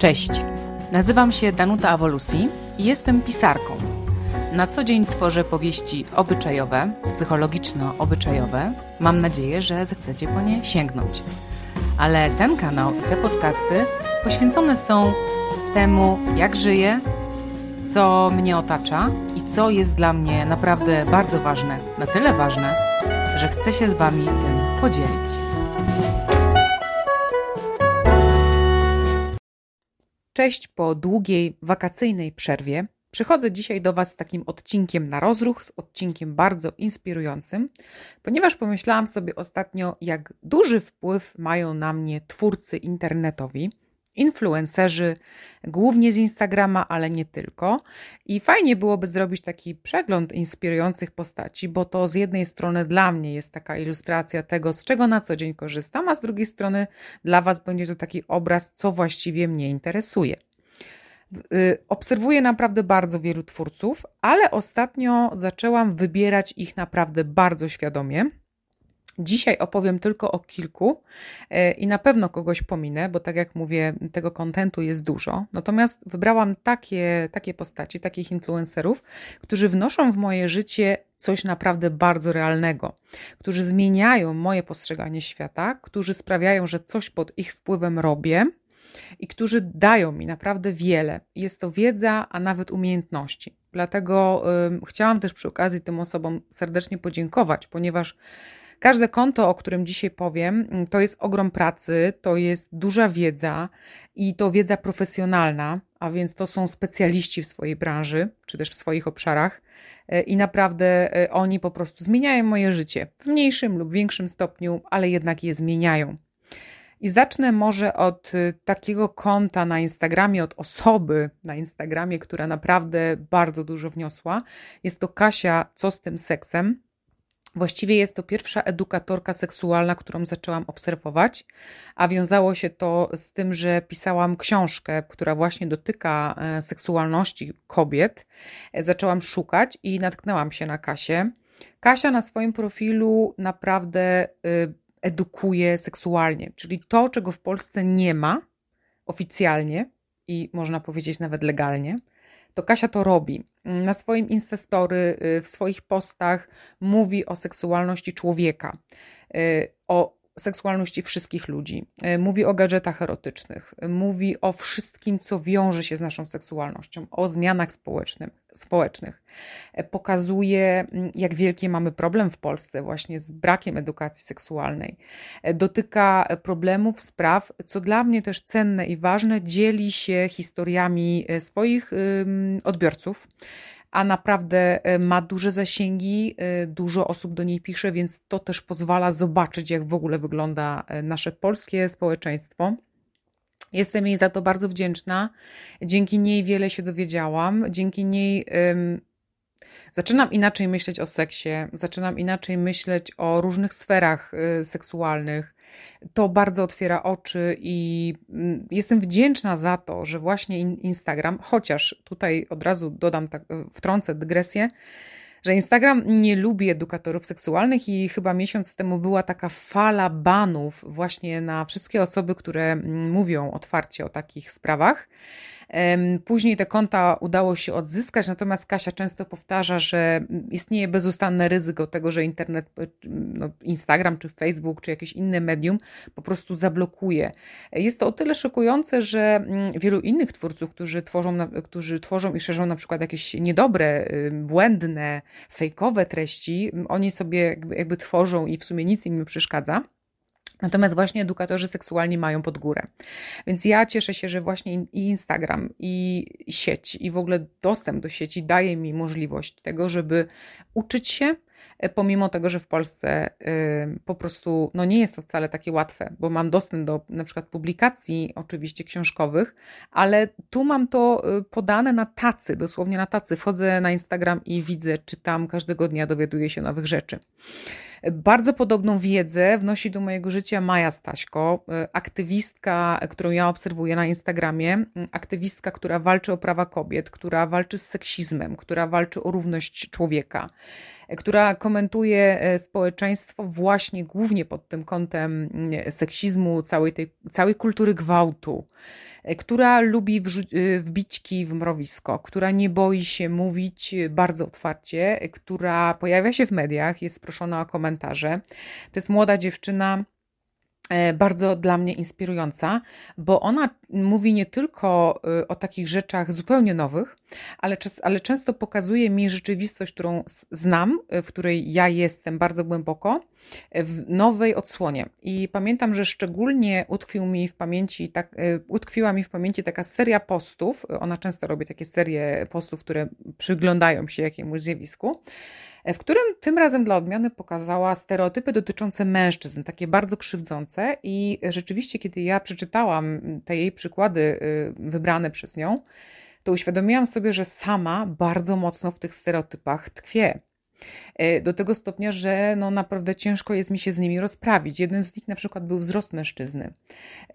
Cześć, nazywam się Danuta Awolusi i jestem pisarką. Na co dzień tworzę powieści obyczajowe, psychologiczno-obyczajowe. Mam nadzieję, że zechcecie po nie sięgnąć. Ale ten kanał i te podcasty poświęcone są temu, jak żyję, co mnie otacza i co jest dla mnie naprawdę bardzo ważne, na tyle ważne, że chcę się z Wami tym podzielić. Cześć po długiej wakacyjnej przerwie. Przychodzę dzisiaj do Was z takim odcinkiem na rozruch, z odcinkiem bardzo inspirującym, ponieważ pomyślałam sobie ostatnio, jak duży wpływ mają na mnie twórcy internetowi influencerzy, głównie z Instagrama, ale nie tylko. I fajnie byłoby zrobić taki przegląd inspirujących postaci, bo to z jednej strony dla mnie jest taka ilustracja tego, z czego na co dzień korzystam, a z drugiej strony dla Was będzie to taki obraz, co właściwie mnie interesuje. Y, obserwuję naprawdę bardzo wielu twórców, ale ostatnio zaczęłam wybierać ich naprawdę bardzo świadomie. Dzisiaj opowiem tylko o kilku e, i na pewno kogoś pominę, bo tak jak mówię, tego kontentu jest dużo. Natomiast wybrałam takie, takie postaci, takich influencerów, którzy wnoszą w moje życie coś naprawdę bardzo realnego, którzy zmieniają moje postrzeganie świata, którzy sprawiają, że coś pod ich wpływem robię i którzy dają mi naprawdę wiele. Jest to wiedza, a nawet umiejętności. Dlatego y, chciałam też przy okazji tym osobom serdecznie podziękować, ponieważ Każde konto, o którym dzisiaj powiem, mm, to jest ogrom pracy, to jest duża wiedza i to wiedza profesjonalna, a więc to są specjaliści w swojej branży, czy też w swoich obszarach. E, I naprawdę e, oni po prostu zmieniają moje życie w mniejszym lub większym stopniu, ale jednak je zmieniają. I zacznę może od y, takiego konta na Instagramie, od osoby na Instagramie, która naprawdę bardzo dużo wniosła. Jest to Kasia, co z tym seksem. Właściwie jest to pierwsza edukatorka seksualna, którą zaczęłam obserwować, a wiązało się to z tym, że pisałam książkę, która właśnie dotyka e, seksualności kobiet. E, zaczęłam szukać i natknęłam się na Kasię. Kasia na swoim profilu naprawdę y, edukuje seksualnie, czyli to, czego w Polsce nie ma oficjalnie i można powiedzieć nawet legalnie to Kasia to robi. Na swoim Instastory, y, w swoich postach mówi o seksualności człowieka, y, o seksualności wszystkich ludzi. E, mówi o gadżetach erotycznych, mówi o wszystkim, co wiąże się z naszą seksualnością, o zmianach społecznym, społecznych. E, pokazuje, mm, jak wielki mamy problem w Polsce właśnie z brakiem edukacji seksualnej. E, dotyka problemów, spraw, co dla mnie też cenne i ważne, dzieli się historiami swoich odbiorców a naprawdę e, ma duże zasięgi, e, dużo osób do niej pisze, więc to też pozwala zobaczyć, jak w ogóle wygląda e, nasze polskie społeczeństwo. Jestem jej za to bardzo wdzięczna. Dzięki niej wiele się dowiedziałam. Dzięki niej um, zaczynam inaczej myśleć o seksie, zaczynam inaczej myśleć o różnych sferach y, seksualnych to bardzo otwiera oczy i mm, jestem wdzięczna za to, że właśnie Instagram, chociaż tutaj od razu dodam, tak, wtrącę dygresję, że Instagram nie lubi edukatorów seksualnych i chyba miesiąc temu była taka fala banów właśnie na wszystkie osoby, które mm, mówią otwarcie o takich sprawach. Później te konta udało się odzyskać, natomiast Kasia często powtarza, że istnieje bezustanne ryzyko tego, że internet, no Instagram czy Facebook czy jakieś inne medium po prostu zablokuje. Jest to o tyle szokujące, że mm, wielu innych twórców, którzy tworzą, którzy tworzą i szerzą na przykład jakieś niedobre, błędne, fejkowe treści, oni sobie jakby, jakby tworzą i w sumie nic im nie przeszkadza. Natomiast właśnie edukatorzy seksualni mają pod górę. Więc ja cieszę się, że właśnie i Instagram, i sieć, i w ogóle dostęp do sieci daje mi możliwość tego, żeby uczyć się, pomimo tego, że w Polsce y, po prostu no nie jest to wcale takie łatwe, bo mam dostęp do na przykład publikacji, oczywiście książkowych, ale tu mam to y, podane na tacy, dosłownie na tacy. Wchodzę na Instagram i widzę, czytam, każdego dnia dowiaduję się nowych rzeczy. Bardzo podobną wiedzę wnosi do mojego życia Maja Staśko, e, aktywistka, którą ja obserwuję na Instagramie, aktywistka, która walczy o prawa kobiet, która walczy z seksizmem, która walczy o równość człowieka. która komentuje społeczeństwo właśnie głównie pod tym kątem mm, seksizmu, całej tej całej kultury gwałtu, która lubi wbić kij w mrowisko, która nie boi się mówić bardzo otwarcie, która pojawia się w mediach, jest proszona o komentarze. To jest młoda dziewczyna, E, bardzo dla mnie inspirująca, bo ona mówi nie tylko e, o takich rzeczach zupełnie nowych, ale, ale często pokazuje mi rzeczywistość, którą znam, e, w której ja jestem bardzo głęboko, w nowej odsłonie. I pamiętam, że szczególnie utkwił mi w pamięci, tak, utkwiła mi w pamięci taka seria postów. Ona często robi takie serie postów, które przyglądają się jakiemuś zjawisku w którym tym razem dla odmiany pokazała stereotypy dotyczące mężczyzn, takie bardzo krzywdzące. I rzeczywiście, kiedy ja przeczytałam te jej przykłady y, wybrane przez nią, to uświadomiłam sobie, że sama bardzo mocno w tych stereotypach tkwię. Y, do tego stopnia, że no naprawdę ciężko jest mi się z nimi rozprawić. Jednym z nich na przykład był wzrost mężczyzny,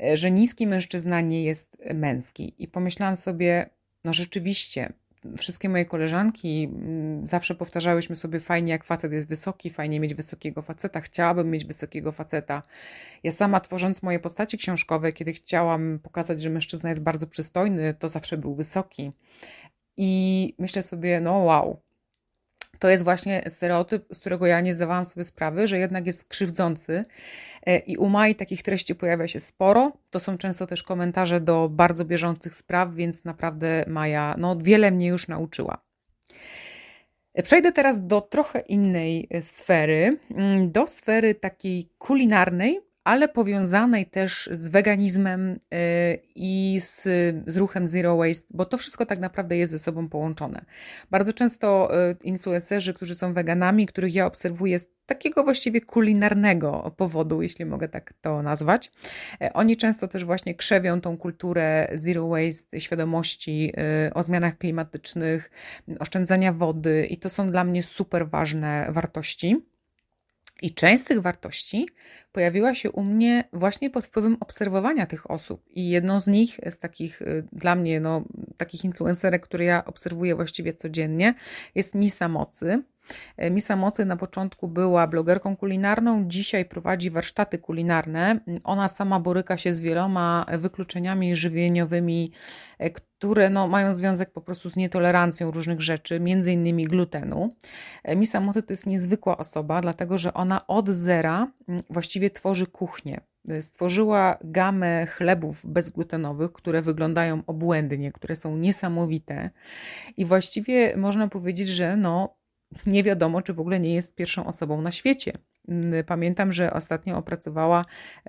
y, że niski mężczyzna nie jest męski. I pomyślałam sobie, no rzeczywiście, wszystkie moje koleżanki mm, zawsze powtarzałyśmy sobie fajnie, jak facet jest wysoki, fajnie mieć wysokiego faceta, chciałabym mieć wysokiego faceta. Ja sama tworząc moje postacie książkowe, kiedy chciałam pokazać, że mężczyzna jest bardzo przystojny, to zawsze był wysoki. I myślę sobie, no wow, to jest właśnie stereotyp, z którego ja nie zdawałam sobie sprawy, że jednak jest krzywdzący e, i u Mai takich treści pojawia się sporo. To są często też komentarze do bardzo bieżących spraw, więc naprawdę Maja no, wiele mnie już nauczyła. E, przejdę teraz do trochę innej e, sfery, mm, do sfery takiej kulinarnej, ale powiązanej też z weganizmem y, i z, z ruchem Zero Waste, bo to wszystko tak naprawdę jest ze sobą połączone. Bardzo często y, influencerzy, którzy są weganami, których ja obserwuję z takiego właściwie kulinarnego powodu, jeśli mogę tak to nazwać, y, oni często też właśnie krzewią tą kulturę Zero Waste, świadomości o zmianach klimatycznych, oszczędzania wody i to są dla mnie super ważne wartości. I część z tych wartości pojawiła się u mnie właśnie pod wpływem obserwowania tych osób. I jedną z nich, z takich y, dla mnie, no, takich influencerek, które ja obserwuję właściwie codziennie, jest Misa Mocy. Misa Mocy na początku była blogerką kulinarną, dzisiaj prowadzi warsztaty kulinarne. Ona sama boryka się z wieloma wykluczeniami żywieniowymi, które no, mają związek po prostu z nietolerancją różnych rzeczy, między innymi glutenu. Misa Mocy to jest niezwykła osoba, dlatego że ona od zera właściwie tworzy kuchnię stworzyła gamę chlebów bezglutenowych, które wyglądają obłędnie, które są niesamowite i właściwie można powiedzieć, że no, nie wiadomo, czy w ogóle nie jest pierwszą osobą na świecie. Mm, pamiętam, że ostatnio opracowała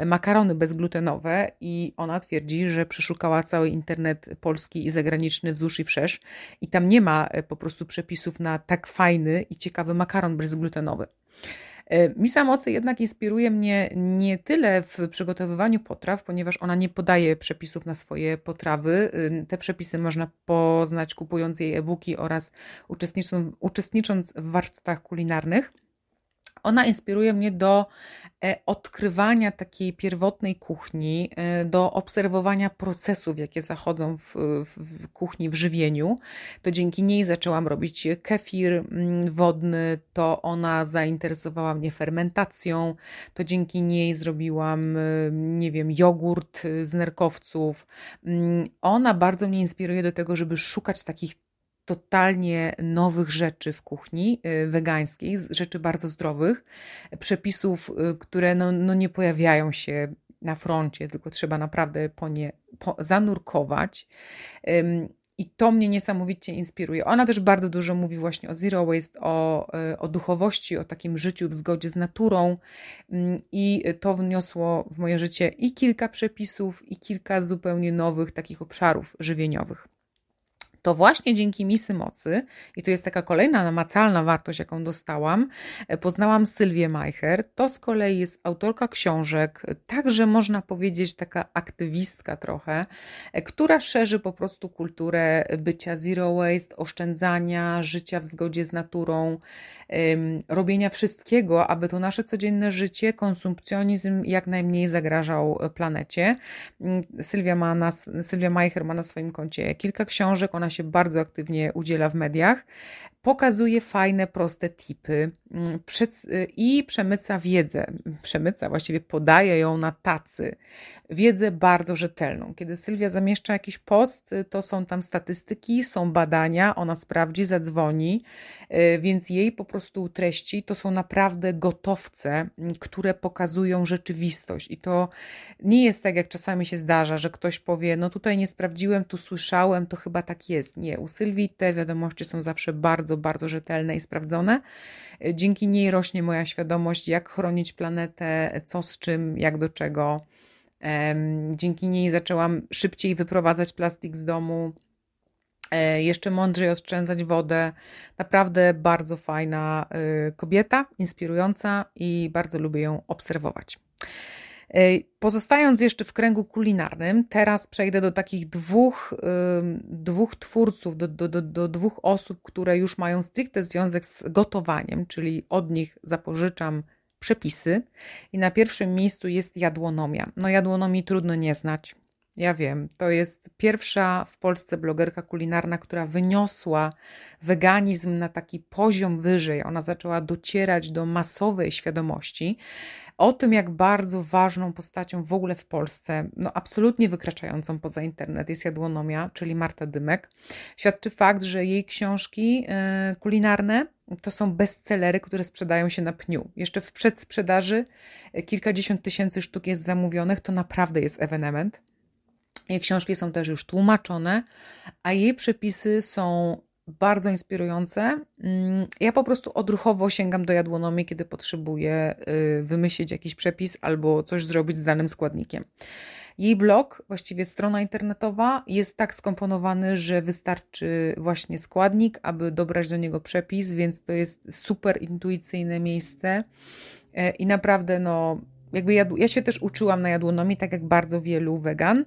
makarony bezglutenowe i ona twierdzi, że przeszukała cały internet polski i zagraniczny wzdłuż i wszerz i tam nie ma e, po prostu przepisów na tak fajny i ciekawy makaron bezglutenowy. E, Misa Mocy jednak inspiruje mnie nie tyle w przygotowywaniu potraw, ponieważ ona nie podaje przepisów na swoje potrawy. Te przepisy można poznać kupując jej e-booki oraz uczestnicząc, uczestnicząc w warsztatach kulinarnych. Ona inspiruje mnie do e, odkrywania takiej pierwotnej kuchni, e, do obserwowania procesów, jakie zachodzą w, w, kuchni, w żywieniu. To dzięki niej zaczęłam robić kefir mm, wodny, to ona zainteresowała mnie fermentacją, to dzięki niej zrobiłam, e, nie wiem, jogurt z nerkowców. Mm, ona bardzo mnie inspiruje do tego, żeby szukać takich totalnie nowych rzeczy w kuchni y, wegańskiej, rzeczy bardzo zdrowych, przepisów, y, które no, no nie pojawiają się na froncie, tylko trzeba naprawdę po nie po, zanurkować. I to mnie niesamowicie inspiruje. Ona też bardzo dużo mówi właśnie o zero waste, o, y, o duchowości, o takim życiu w zgodzie z naturą. I to wniosło w moje życie i kilka przepisów, i kilka zupełnie nowych takich obszarów żywieniowych to właśnie dzięki Misy Mocy, i to jest taka kolejna namacalna wartość, jaką dostałam, e, poznałam Sylwię Majcher. To z kolei jest autorka książek, także można powiedzieć taka aktywistka trochę, e, która szerzy po prostu kulturę bycia zero waste, oszczędzania, życia w zgodzie z naturą, robienia wszystkiego, aby to nasze codzienne życie, konsumpcjonizm jak najmniej zagrażał planecie. Mm, Sylwia, ma nas, Sylwia Majcher ma na swoim koncie kilka książek, ona się bardzo aktywnie udziela w mediach. Pokazuje fajne, proste tipy mm, i przemyca wiedzę. Przemyca, właściwie podaje ją na tacy. Wiedzę bardzo rzetelną. Kiedy Sylwia zamieszcza jakiś post, to są tam statystyki, są badania, ona sprawdzi, zadzwoni, y, więc jej po prostu treści to są naprawdę gotowce, mm, które pokazują rzeczywistość. I to nie jest tak, jak czasami się zdarza, że ktoś powie: No tutaj nie sprawdziłem, tu słyszałem, to chyba tak jest. Nie, u Sylwii te wiadomości są zawsze bardzo, bardzo rzetelne i sprawdzone. Dzięki niej rośnie moja świadomość, jak chronić planetę, co z czym, jak do czego. Dzięki niej zaczęłam szybciej wyprowadzać plastik z domu, e, jeszcze mądrzej oszczędzać wodę. Naprawdę bardzo fajna y, kobieta, inspirująca i bardzo lubię ją obserwować. Pozostając jeszcze w kręgu kulinarnym, teraz przejdę do takich dwóch, dwóch twórców, do, do, do, do dwóch osób, które już mają stricte związek z gotowaniem, czyli od nich zapożyczam przepisy. I na pierwszym miejscu jest jadłonomia. No, jadłonomii trudno nie znać. Ja wiem, to jest pierwsza w Polsce blogerka kulinarna, która wyniosła weganizm na taki poziom wyżej. Ona zaczęła docierać do masowej świadomości o tym, jak bardzo ważną postacią w ogóle w Polsce, no absolutnie wykraczającą poza internet jest jadłonomia, czyli Marta Dymek. Świadczy fakt, że jej książki y, kulinarne to są bestsellery, które sprzedają się na pniu. Jeszcze w przedsprzedaży y, kilkadziesiąt tysięcy sztuk jest zamówionych, to naprawdę jest ewenement. Jej książki są też już tłumaczone, a jej przepisy są bardzo inspirujące. Mm, ja po prostu odruchowo sięgam do jadłonomii, kiedy potrzebuję y, wymyślić jakiś przepis albo coś zrobić z danym składnikiem. Jej blog, właściwie strona internetowa, jest tak skomponowany, że wystarczy właśnie składnik, aby dobrać do niego przepis, więc to jest super intuicyjne miejsce e, i naprawdę no jakby ja, ja się też uczyłam na jadłonomii, tak jak bardzo wielu wegan.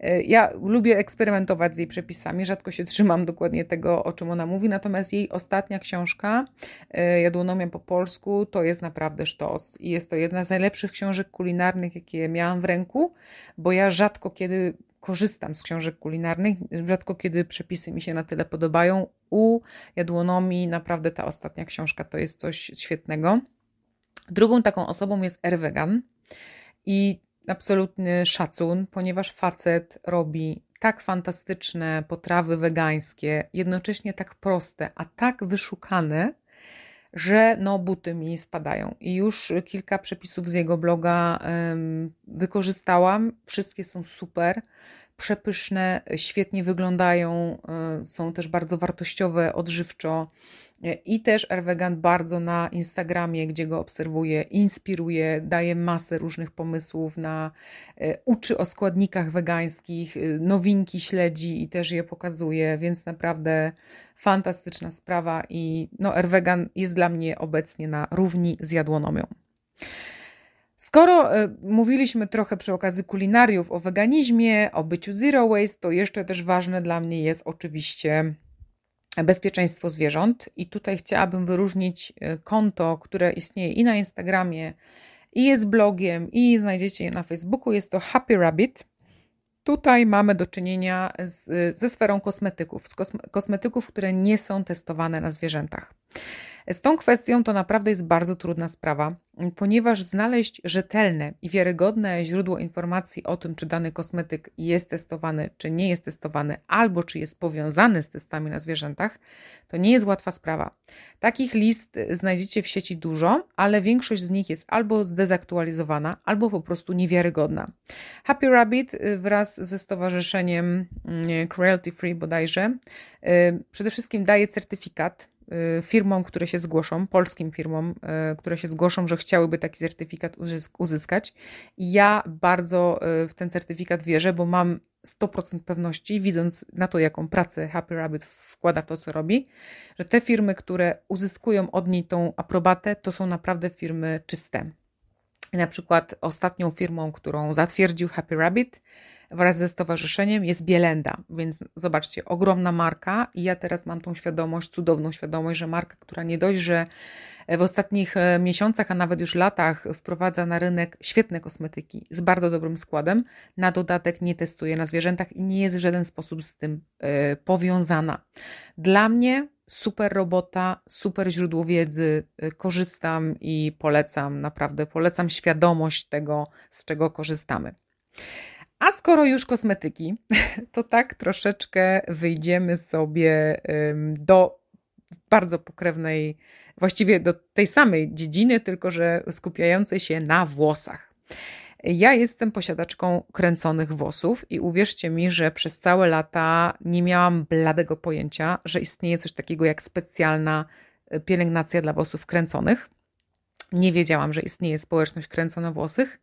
E, ja lubię eksperymentować z jej przepisami, rzadko się trzymam dokładnie tego, o czym ona mówi, natomiast jej ostatnia książka, e, Jadłonomia po polsku, to jest naprawdę sztos i jest to jedna z najlepszych książek kulinarnych, jakie miałam w ręku, bo ja rzadko kiedy korzystam z książek kulinarnych, rzadko kiedy przepisy mi się na tyle podobają. U Jadłonomii naprawdę ta ostatnia książka to jest coś świetnego. Drugą taką osobą jest Erwegan i absolutny szacun, ponieważ facet robi tak fantastyczne potrawy wegańskie, jednocześnie tak proste, a tak wyszukane, że no buty mi spadają. I już kilka przepisów z jego bloga um, wykorzystałam. Wszystkie są super, przepyszne, świetnie wyglądają, um, są też bardzo wartościowe, odżywczo. I też Erwegan bardzo na Instagramie, gdzie go obserwuję, inspiruje, daje masę różnych pomysłów na, e, uczy o składnikach wegańskich, e, nowinki śledzi i też je pokazuje, więc naprawdę fantastyczna sprawa i no Erwegan jest dla mnie obecnie na równi z jadłonomią. Skoro y, mówiliśmy trochę przy okazji kulinariów o weganizmie, o byciu zero waste, to jeszcze też ważne dla mnie jest oczywiście bezpieczeństwo zwierząt. I tutaj chciałabym wyróżnić e, konto, które istnieje i na Instagramie, i jest blogiem, i znajdziecie je na Facebooku. Jest to Happy Rabbit. Tutaj mamy do czynienia z, ze sferą kosmetyków, z kosmetyków, które nie są testowane na zwierzętach. Z tą kwestią to naprawdę jest bardzo trudna sprawa, ponieważ znaleźć rzetelne i wiarygodne źródło informacji o tym, czy dany kosmetyk jest testowany, czy nie jest testowany, albo czy jest powiązany z testami na zwierzętach, to nie jest łatwa sprawa. Takich list znajdziecie w sieci dużo, ale większość z nich jest albo zdezaktualizowana, albo po prostu niewiarygodna. Happy Rabbit y, wraz ze stowarzyszeniem mm, Cruelty Free bodajże y, przede wszystkim daje certyfikat firmom, które się zgłoszą, polskim firmom, y, które się zgłoszą, że chciałyby taki certyfikat uzyskać. Ja bardzo y, w ten certyfikat wierzę, bo mam 100% pewności, widząc na to, jaką pracę Happy Rabbit wkłada w to, co robi, że te firmy, które uzyskują od niej tą aprobatę, to są naprawdę firmy czyste. Na przykład ostatnią firmą, którą zatwierdził Happy Rabbit, wraz ze stowarzyszeniem jest Bielenda, więc zobaczcie, ogromna marka i ja teraz mam tą świadomość, cudowną świadomość, że marka, która nie dość, że w ostatnich e, miesiącach, a nawet już latach wprowadza na rynek świetne kosmetyki z bardzo dobrym składem, na dodatek nie testuje na zwierzętach i nie jest w żaden sposób z tym e, powiązana. Dla mnie super robota, super źródło wiedzy, e, korzystam i polecam, naprawdę polecam świadomość tego, z czego korzystamy. A skoro już kosmetyki, to tak troszeczkę wyjdziemy sobie do bardzo pokrewnej, właściwie do tej samej dziedziny, tylko że skupiającej się na włosach. Ja jestem posiadaczką kręconych włosów i uwierzcie mi, że przez całe lata nie miałam bladego pojęcia, że istnieje coś takiego jak specjalna e, pielęgnacja dla włosów kręconych. Nie wiedziałam, że istnieje społeczność kręconowłosych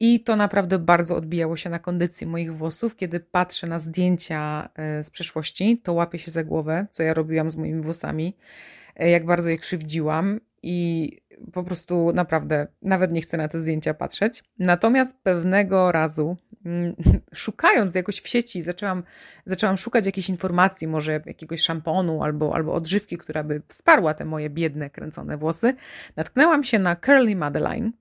i to naprawdę bardzo odbijało się na kondycji moich włosów. Kiedy patrzę na zdjęcia e, z przeszłości, to łapię się za głowę, co ja robiłam z moimi włosami, e, jak bardzo je krzywdziłam i po prostu naprawdę nawet nie chcę na te zdjęcia patrzeć. Natomiast pewnego razu, mm, szukając jakoś w sieci, zaczęłam, zaczęłam szukać jakiejś informacji, może jakiegoś szamponu albo, albo odżywki, która by wsparła te moje biedne, kręcone włosy. Natknęłam się na Curly Madeline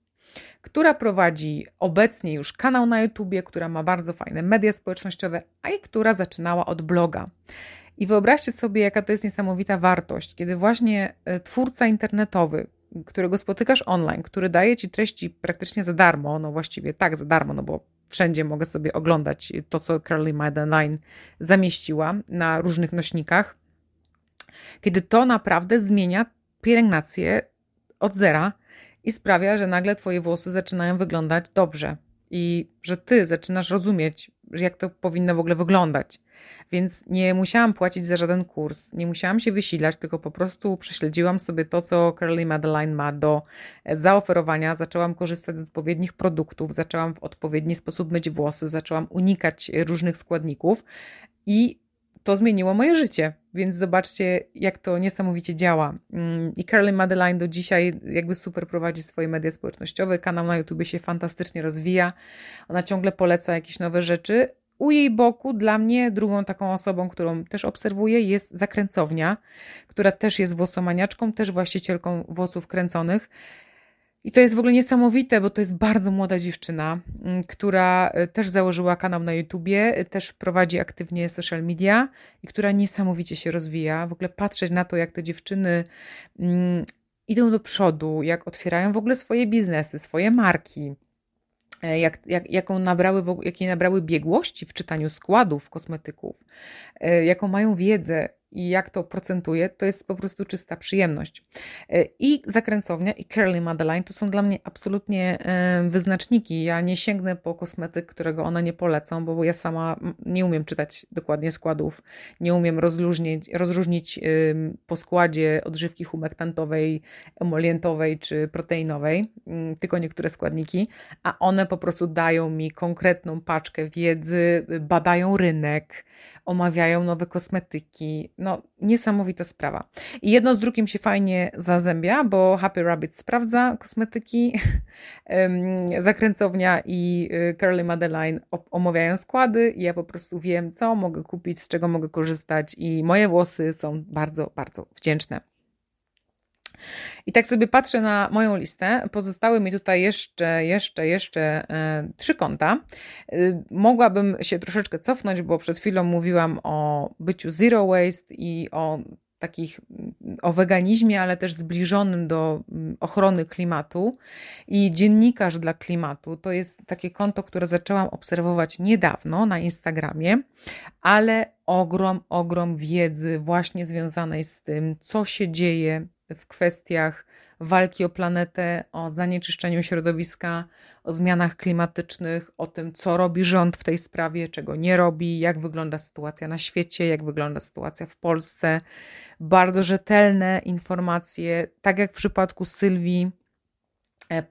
która prowadzi obecnie już kanał na YouTubie, która ma bardzo fajne media społecznościowe, a i która zaczynała od bloga. I wyobraźcie sobie, jaka to jest niesamowita wartość, kiedy właśnie e, twórca internetowy, którego spotykasz online, który daje ci treści praktycznie za darmo, no właściwie tak za darmo, no bo wszędzie mogę sobie oglądać to, co Carly Madeline zamieściła na różnych nośnikach, kiedy to naprawdę zmienia pielęgnację od zera i sprawia, że nagle twoje włosy zaczynają wyglądać dobrze i że ty zaczynasz rozumieć, jak to powinno w ogóle wyglądać. Więc nie musiałam płacić za żaden kurs, nie musiałam się wysilać, tylko po prostu prześledziłam sobie to, co Curly Madeline ma do zaoferowania. Zaczęłam korzystać z odpowiednich produktów, zaczęłam w odpowiedni sposób myć włosy, zaczęłam unikać różnych składników i to zmieniło moje życie. Więc zobaczcie, jak to niesamowicie działa. Mm, I Carly Madeline do dzisiaj jakby super prowadzi swoje media społecznościowe. Kanał na YouTube się fantastycznie rozwija. Ona ciągle poleca jakieś nowe rzeczy. U jej boku, dla mnie, drugą taką osobą, którą też obserwuję, jest zakręcownia, która też jest włosomaniaczką, też właścicielką włosów kręconych. I to jest w ogóle niesamowite, bo to jest bardzo młoda dziewczyna, mm, która e, też założyła kanał na YouTubie, e, też prowadzi aktywnie social media i która niesamowicie się rozwija. W ogóle patrzeć na to, jak te dziewczyny mm, idą do przodu, jak otwierają w ogóle swoje biznesy, swoje marki, e, jak, jak, jaką nabrały, jakiej nabrały biegłości w czytaniu składów kosmetyków, jaką mają wiedzę, i jak to procentuje, to jest po prostu czysta przyjemność. E, I zakręcownia, i Curly Madeline to są dla mnie absolutnie e, wyznaczniki. Ja nie sięgnę po kosmetyk, którego one nie polecą, bo ja sama nie umiem czytać dokładnie składów, nie umiem rozróżnić, rozróżnić po składzie odżywki humektantowej, emolientowej czy proteinowej, mm, tylko niektóre składniki, a one po prostu dają mi konkretną paczkę wiedzy, badają rynek, omawiają nowe kosmetyki, no, niesamowita sprawa. I jedno z drugim się fajnie zazębia, bo Happy Rabbit sprawdza kosmetyki, zakręcownia i y, Curly Madeline omawiają składy i ja po prostu wiem, co mogę kupić, z czego mogę korzystać i moje włosy są bardzo, bardzo wdzięczne. I tak sobie patrzę na moją listę. Pozostały mi tutaj jeszcze, jeszcze, jeszcze e, trzy konta. E, mogłabym się troszeczkę cofnąć, bo przed chwilą mówiłam o byciu zero waste i o takich o weganizmie, ale też zbliżonym do mm, ochrony klimatu. I dziennikarz dla klimatu to jest takie konto, które zaczęłam obserwować niedawno na Instagramie, ale ogrom, ogrom wiedzy właśnie związanej z tym, co się dzieje w kwestiach walki o planetę, o zanieczyszczeniu środowiska, o zmianach klimatycznych, o tym, co robi rząd w tej sprawie, czego nie robi, jak wygląda sytuacja na świecie, jak wygląda sytuacja w Polsce. Bardzo rzetelne informacje, tak jak w przypadku Sylwii,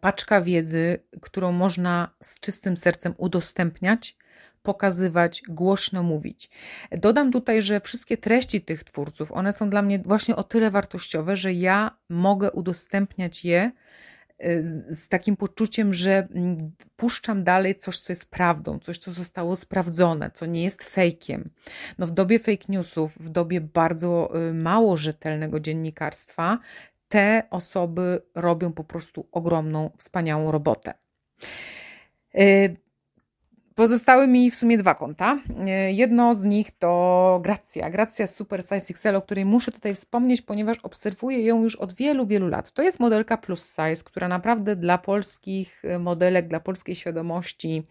paczka wiedzy, którą można z czystym sercem udostępniać pokazywać, głośno mówić. Dodam tutaj, że wszystkie treści tych twórców, one są dla mnie właśnie o tyle wartościowe, że ja mogę udostępniać je z, z takim poczuciem, że mm, puszczam dalej coś, co jest prawdą, coś, co zostało sprawdzone, co nie jest fejkiem. No w dobie fake newsów, w dobie bardzo y, mało rzetelnego dziennikarstwa, te osoby robią po prostu ogromną, wspaniałą robotę. Pozostały mi w sumie dwa konta. E, jedno z nich to Gracja. Gracja Super Size XL, o której muszę tutaj wspomnieć, ponieważ obserwuję ją już od wielu, wielu lat. To jest modelka plus size, która naprawdę dla polskich e, modelek, dla polskiej świadomości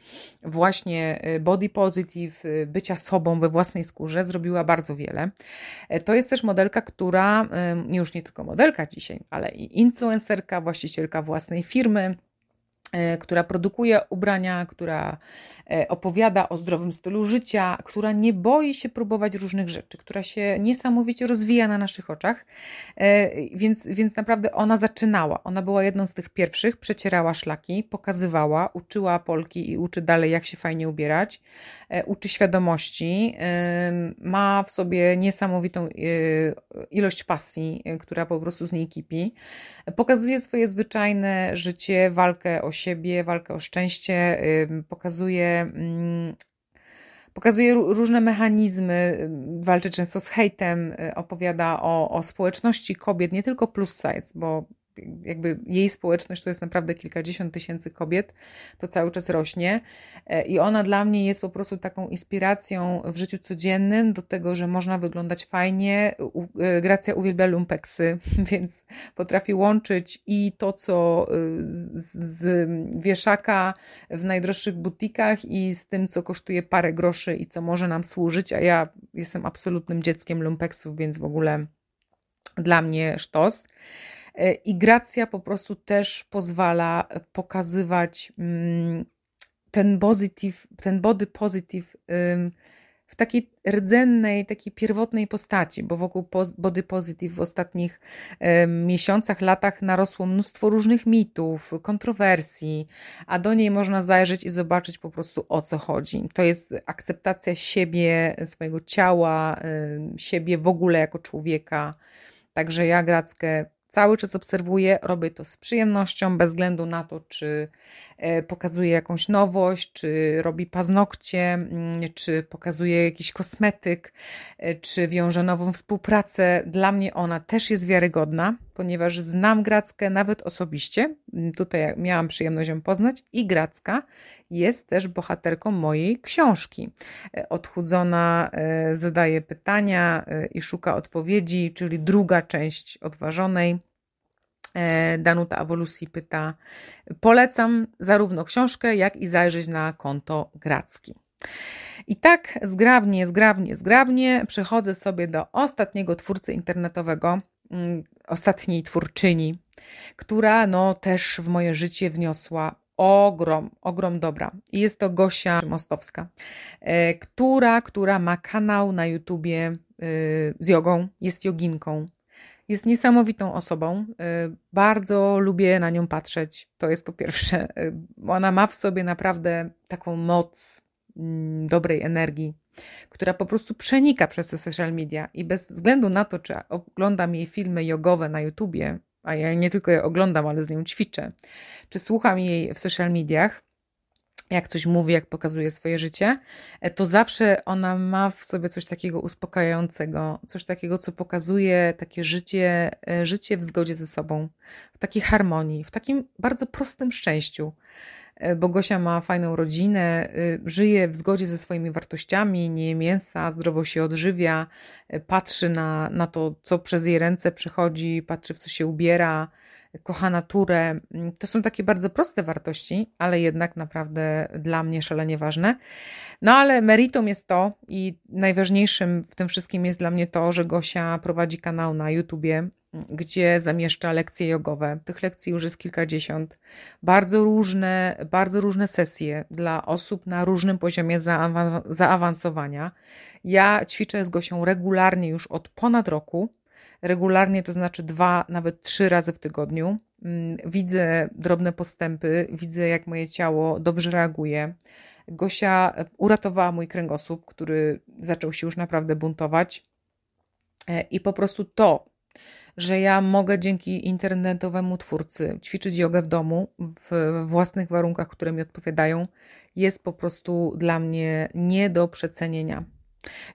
właśnie e, body positive, bycia sobą we własnej skórze zrobiła bardzo wiele. To jest też modelka, która, już nie tylko modelka dzisiaj, ale i influencerka, właścicielka własnej firmy, która produkuje ubrania, która e, opowiada o zdrowym stylu życia, która nie boi się próbować różnych rzeczy, która się niesamowicie rozwija na naszych oczach. E, więc, więc naprawdę ona zaczynała. Ona była jedną z tych pierwszych, przecierała szlaki, pokazywała, uczyła Polki i uczy dalej, jak się fajnie ubierać, uczy świadomości, ma w sobie niesamowitą ilość pasji, która po prostu z niej kipi. Pokazuje swoje zwyczajne życie, walkę o siebie, walkę o szczęście, pokazuje, mm, pokazuje różne mechanizmy, walczy często z hejtem, y, opowiada o, o społeczności kobiet, nie tylko plus size, bo jakby jej społeczność to jest naprawdę kilkadziesiąt tysięcy kobiet, to cały czas rośnie e, i ona dla mnie jest po prostu taką inspiracją w życiu codziennym do tego, że można wyglądać fajnie. E, Gracja uwielbia lumpeksy, więc potrafi łączyć i to, co e, z, z wieszaka w najdroższych butikach i z tym, co kosztuje parę groszy i co może nam służyć, a ja jestem absolutnym dzieckiem lumpeksów, więc w ogóle dla mnie sztos. E, I gracja po prostu też pozwala pokazywać mm, ten positive, ten body positive w takiej rdzennej, takiej pierwotnej postaci, bo wokół body positive w ostatnich miesiącach, latach narosło mnóstwo różnych mitów, kontrowersji, a do niej można zajrzeć i zobaczyć po prostu o co chodzi. To jest akceptacja siebie, swojego ciała, siebie w ogóle jako człowieka. Także ja Grackę cały czas obserwuję, robię to z przyjemnością, bez względu na to, czy pokazuje jakąś nowość, czy robi paznokcie, mm, czy pokazuje jakiś kosmetyk, e, czy wiąże nową współpracę. Dla mnie ona też jest wiarygodna, ponieważ znam Grackę nawet osobiście. Mm, tutaj miałam przyjemność ją poznać i Gracka jest też bohaterką mojej książki. E, odchudzona zadaje pytania i szuka odpowiedzi, czyli druga część odważonej E, Danuta Awolusi pyta: Polecam zarówno książkę, jak i zajrzeć na konto Gracki. I tak zgrabnie, zgrabnie, zgrabnie przechodzę sobie do ostatniego twórcy internetowego, mm, ostatniej twórczyni, która no też w moje życie wniosła ogrom, ogrom dobra. I jest to Gosia Mostowska, e, która, która ma kanał na YouTubie e, z jogą, jest joginką, jest niesamowitą osobą. Y, bardzo lubię na nią patrzeć. To jest po pierwsze. Y, ona ma w sobie naprawdę taką moc mm, dobrej energii, która po prostu przenika przez te social media i bez względu na to, czy oglądam jej filmy jogowe na YouTubie, a ja nie tylko je oglądam, ale z nią ćwiczę, czy słucham jej w social mediach, jak coś mówi, jak pokazuje swoje życie, e, to zawsze ona ma w sobie coś takiego uspokajającego, coś takiego, co pokazuje takie życie, e, życie w zgodzie ze sobą, w takiej harmonii, w takim bardzo prostym szczęściu. E, bo Gosia ma fajną rodzinę, żyje w zgodzie ze swoimi wartościami, nie je mięsa, zdrowo się odżywia, patrzy na, na to, co przez jej ręce przychodzi, patrzy w co się ubiera, kocha naturę. Mm, to są takie bardzo proste wartości, ale jednak naprawdę dla mnie szalenie ważne. No ale meritum jest to i najważniejszym w tym wszystkim jest dla mnie to, że Gosia prowadzi kanał na YouTubie, mm, gdzie zamieszcza lekcje jogowe. Tych lekcji już jest kilkadziesiąt. Bardzo różne, bardzo różne sesje dla osób na różnym poziomie zaawansowania. Ja ćwiczę z Gosią regularnie już od ponad roku regularnie, to znaczy dwa, nawet trzy razy w tygodniu. Mm, widzę drobne postępy, widzę jak moje ciało dobrze reaguje. Gosia uratowała mój kręgosłup, który zaczął się już naprawdę buntować. E, I po prostu to, że ja mogę dzięki internetowemu twórcy ćwiczyć jogę w domu w własnych warunkach, które mi odpowiadają, jest po prostu dla mnie nie do przecenienia.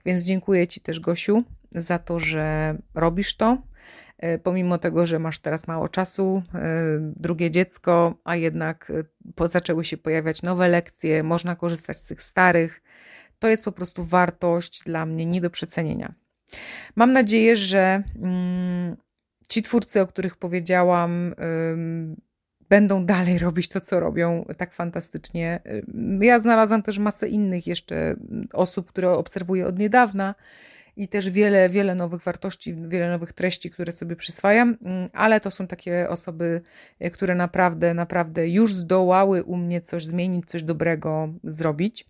Więc dziękuję Ci też, Gosiu, za to, że robisz to. E, pomimo tego, że masz teraz mało czasu, e, drugie dziecko, a jednak e, zaczęły się pojawiać nowe lekcje, można korzystać z tych starych. To jest po prostu wartość dla mnie nie do przecenienia. Mam nadzieję, że mm, ci twórcy, o których powiedziałam, będą dalej robić to, co robią tak fantastycznie. Ja znalazłam też masę innych jeszcze osób, które obserwuję od niedawna i też wiele, wiele nowych wartości, wiele nowych treści, które sobie przyswajam, ale to są takie osoby, które naprawdę, naprawdę już zdołały u mnie coś zmienić, coś dobrego zrobić.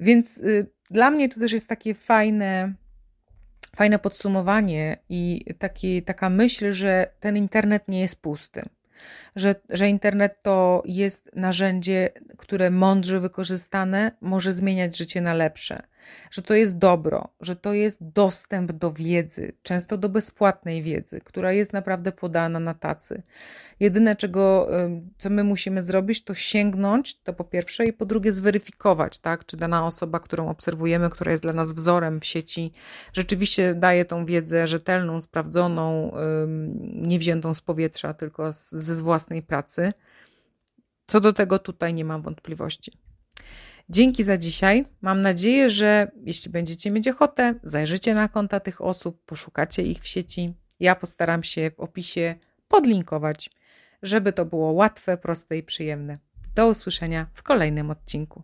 Więc y, dla mnie to też jest takie fajne, fajne podsumowanie i taki, taka myśl, że ten internet nie jest pusty że, że internet to jest narzędzie, które mądrze wykorzystane może zmieniać życie na lepsze, że to jest dobro, że to jest dostęp do wiedzy, często do bezpłatnej wiedzy, która jest naprawdę podana na tacy. Jedyne, czego, co my musimy zrobić, to sięgnąć, to po pierwsze, i po drugie zweryfikować, tak, czy dana osoba, którą obserwujemy, która jest dla nas wzorem w sieci, rzeczywiście daje tą wiedzę rzetelną, sprawdzoną, nie wziętą z powietrza, tylko ze własnej pracy. Co do tego tutaj nie mam wątpliwości. Dzięki za dzisiaj. Mam nadzieję, że jeśli będziecie mieć ochotę, zajrzycie na konta tych osób, poszukacie ich w sieci. Ja postaram się w opisie podlinkować, żeby to było łatwe, proste i przyjemne. Do usłyszenia w kolejnym odcinku.